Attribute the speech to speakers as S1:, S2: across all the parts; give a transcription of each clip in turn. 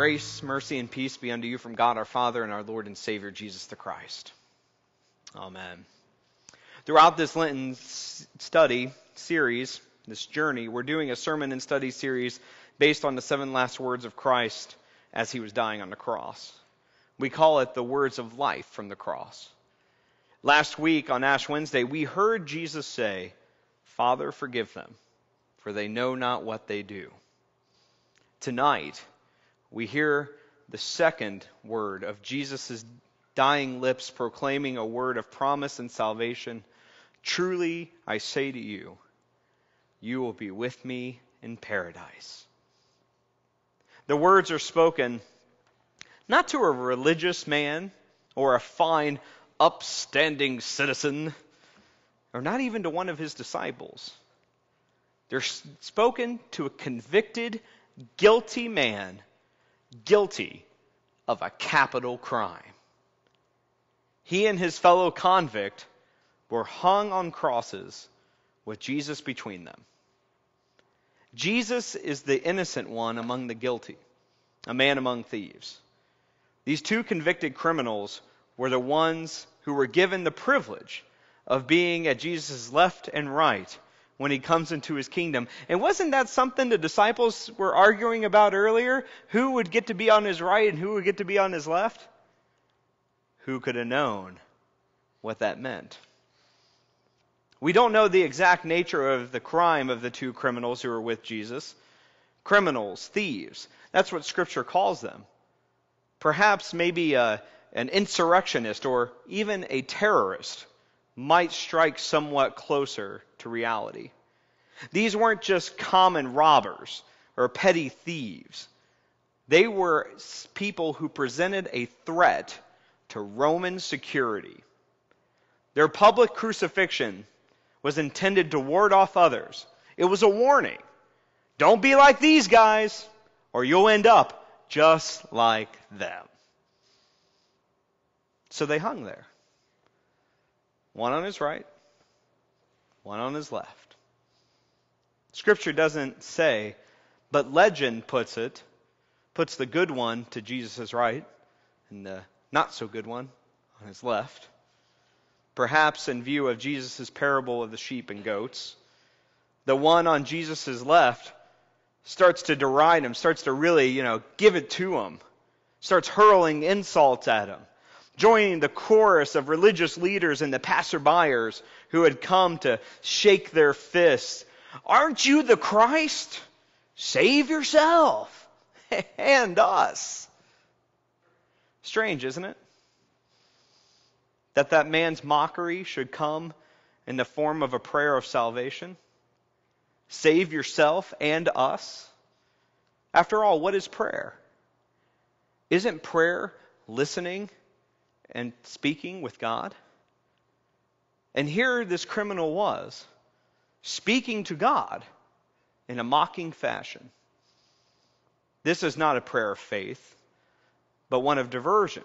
S1: Grace, mercy, and peace be unto you from God our Father and our Lord and Savior Jesus the Christ. Amen. Throughout this Lenten study series, this journey, we're doing a sermon and study series based on the seven last words of Christ as he was dying on the cross. We call it the words of life from the cross. Last week on Ash Wednesday, we heard Jesus say, Father, forgive them, for they know not what they do. Tonight, we hear the second word of Jesus' dying lips proclaiming a word of promise and salvation. Truly, I say to you, you will be with me in paradise. The words are spoken not to a religious man or a fine, upstanding citizen, or not even to one of his disciples. They're spoken to a convicted, guilty man, guilty of a capital crime. He and his fellow convict were hung on crosses with Jesus between them. Jesus is the innocent one among the guilty, a man among thieves. These two convicted criminals were the ones who were given the privilege of being at Jesus' left and right when he comes into his kingdom. And wasn't that something the disciples were arguing about earlier? Who would get to be on his right and who would get to be on his left? Who could have known what that meant? We don't know the exact nature of the crime of the two criminals who were with Jesus. Criminals, thieves. That's what Scripture calls them. Perhaps maybe a, uh, an insurrectionist or even a terrorist might strike somewhat closer to reality. These weren't just common robbers or petty thieves. They were people who presented a threat to Roman security. Their public crucifixion was intended to ward off others. It was a warning. Don't be like these guys, or you'll end up just like them. So they hung there. One on his right, one on his left. Scripture doesn't say, but legend puts it, puts the good one to Jesus' right and the not so good one on his left. Perhaps in view of Jesus' parable of the sheep and goats, the one on Jesus' left starts to deride him, starts to really, you know, give it to him, starts hurling insults at him joining the chorus of religious leaders and the passerbyers who had come to shake their fists. Aren't you the Christ? Save yourself and us. Strange, isn't it? That that man's mockery should come in the form of a prayer of salvation. Save yourself and us. After all, what is prayer? Isn't prayer listening and speaking with God. And here this criminal was, speaking to God in a mocking fashion. This is not a prayer of faith, but one of diversion.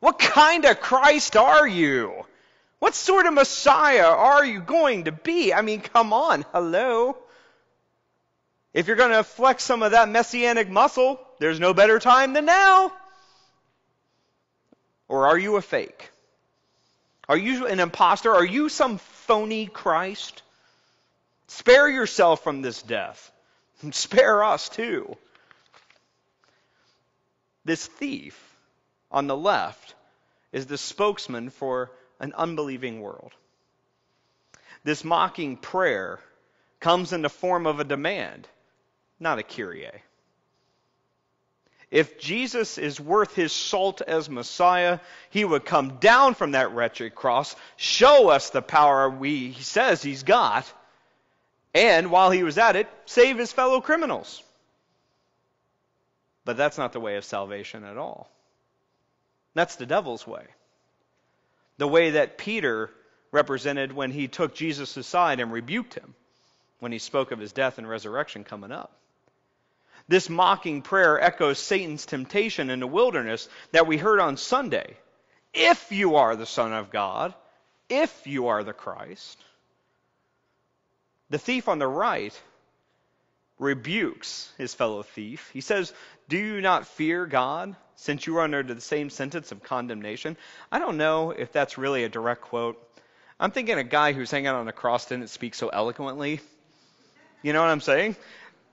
S1: What kind of Christ are you? What sort of Messiah are you going to be? I mean, come on, hello. If you're going to flex some of that messianic muscle, there's no better time than now. Or are you a fake? Are you an impostor? Are you some phony Christ? Spare yourself from this death. Spare us too. This thief on the left is the spokesman for an unbelieving world. This mocking prayer comes in the form of a demand, not a Kyrie. If Jesus is worth his salt as Messiah, he would come down from that wretched cross, show us the power we, he says he's got, and while he was at it, save his fellow criminals. But that's not the way of salvation at all. That's the devil's way. The way that Peter represented when he took Jesus aside and rebuked him when he spoke of his death and resurrection coming up. This mocking prayer echoes Satan's temptation in the wilderness that we heard on Sunday. If you are the Son of God, if you are the Christ. The thief on the right rebukes his fellow thief. He says, Do you not fear God, since you are under the same sentence of condemnation? I don't know if that's really a direct quote. I'm thinking a guy who's hanging on a cross didn't speak so eloquently. You know what I'm saying?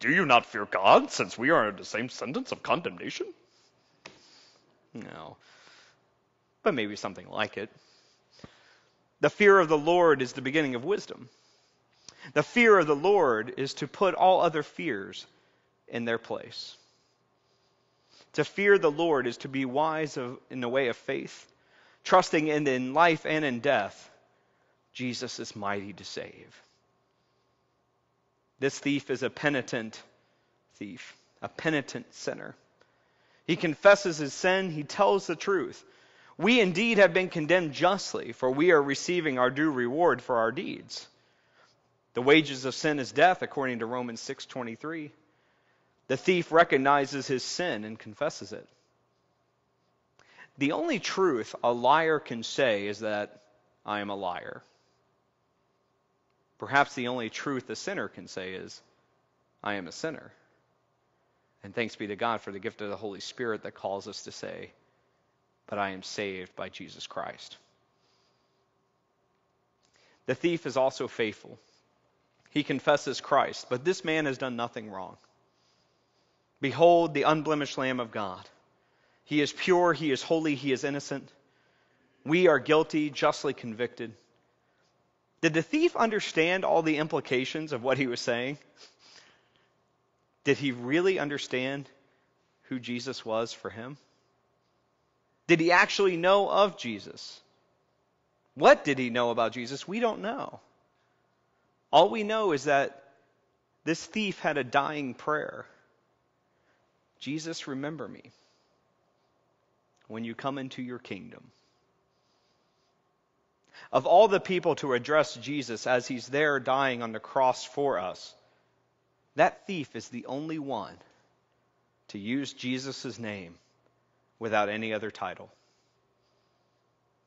S1: Do you not fear God, since we are under the same sentence of condemnation? No. But maybe something like it. The fear of the Lord is the beginning of wisdom. The fear of the Lord is to put all other fears in their place. To fear the Lord is to be wise in the way of faith, trusting in, in life and in death, Jesus is mighty to save. This thief is a penitent thief, a penitent sinner. He confesses his sin, he tells the truth. We indeed have been condemned justly, for we are receiving our due reward for our deeds. The wages of sin is death, according to Romans 6:23. The thief recognizes his sin and confesses it. The only truth a liar can say is that I am a liar. Perhaps the only truth a sinner can say is, I am a sinner. And thanks be to God for the gift of the Holy Spirit that calls us to say, But I am saved by Jesus Christ. The thief is also faithful. He confesses Christ, but this man has done nothing wrong. Behold the unblemished Lamb of God. He is pure, he is holy, he is innocent. We are guilty, justly convicted. Did the thief understand all the implications of what he was saying? Did he really understand who Jesus was for him? Did he actually know of Jesus? What did he know about Jesus? We don't know. All we know is that this thief had a dying prayer Jesus, remember me when you come into your kingdom. Of all the people to address Jesus as he's there dying on the cross for us, that thief is the only one to use Jesus' name without any other title.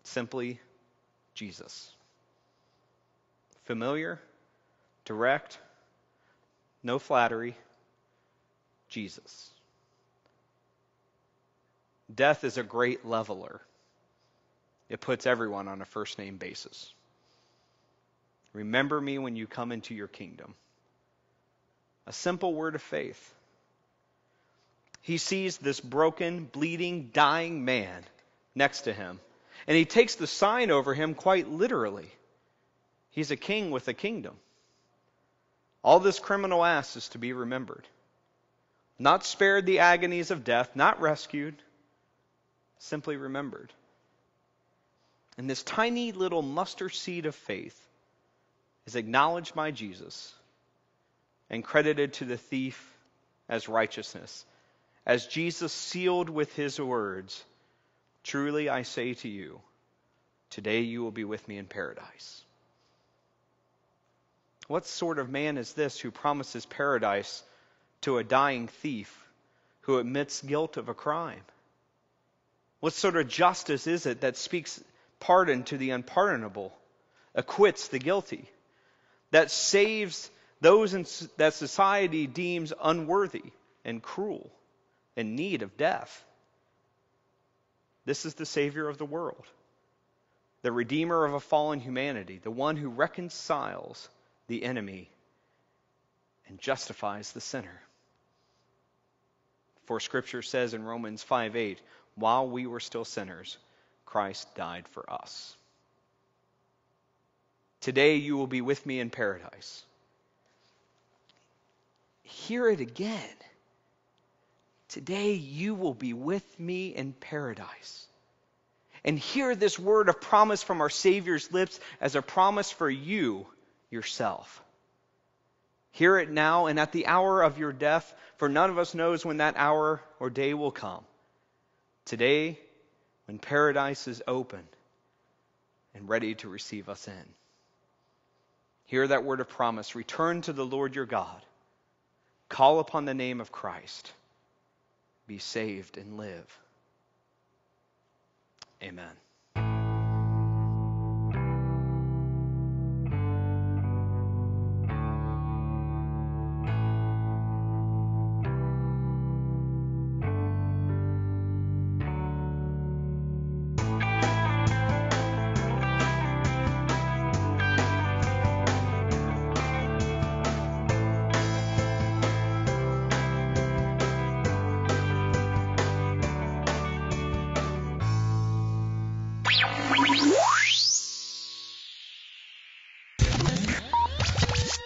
S1: Simply Jesus. Familiar, direct, no flattery, Jesus. Death is a great leveler. It puts everyone on a first name basis. Remember me when you come into your kingdom. A simple word of faith. He sees this broken, bleeding, dying man next to him, and he takes the sign over him quite literally. He's a king with a kingdom. All this criminal asks is to be remembered. Not spared the agonies of death, not rescued, simply remembered. And this tiny little mustard seed of faith is acknowledged by Jesus and credited to the thief as righteousness. As Jesus sealed with his words, Truly I say to you, today you will be with me in paradise. What sort of man is this who promises paradise to a dying thief who admits guilt of a crime? What sort of justice is it that speaks pardon to the unpardonable, acquits the guilty, that saves those in, that society deems unworthy and cruel, in need of death. This is the Savior of the world, the Redeemer of a fallen humanity, the one who reconciles the enemy and justifies the sinner. For Scripture says in Romans 5 8, while we were still sinners, Christ died for us. Today you will be with me in paradise. Hear it again. Today you will be with me in paradise. And hear this word of promise from our Savior's lips as a promise for you yourself. Hear it now and at the hour of your death, for none of us knows when that hour or day will come. Today, when paradise is open and ready to receive us in. Hear that word of promise. Return to the Lord your God. Call upon the name of Christ. Be saved and live. Amen.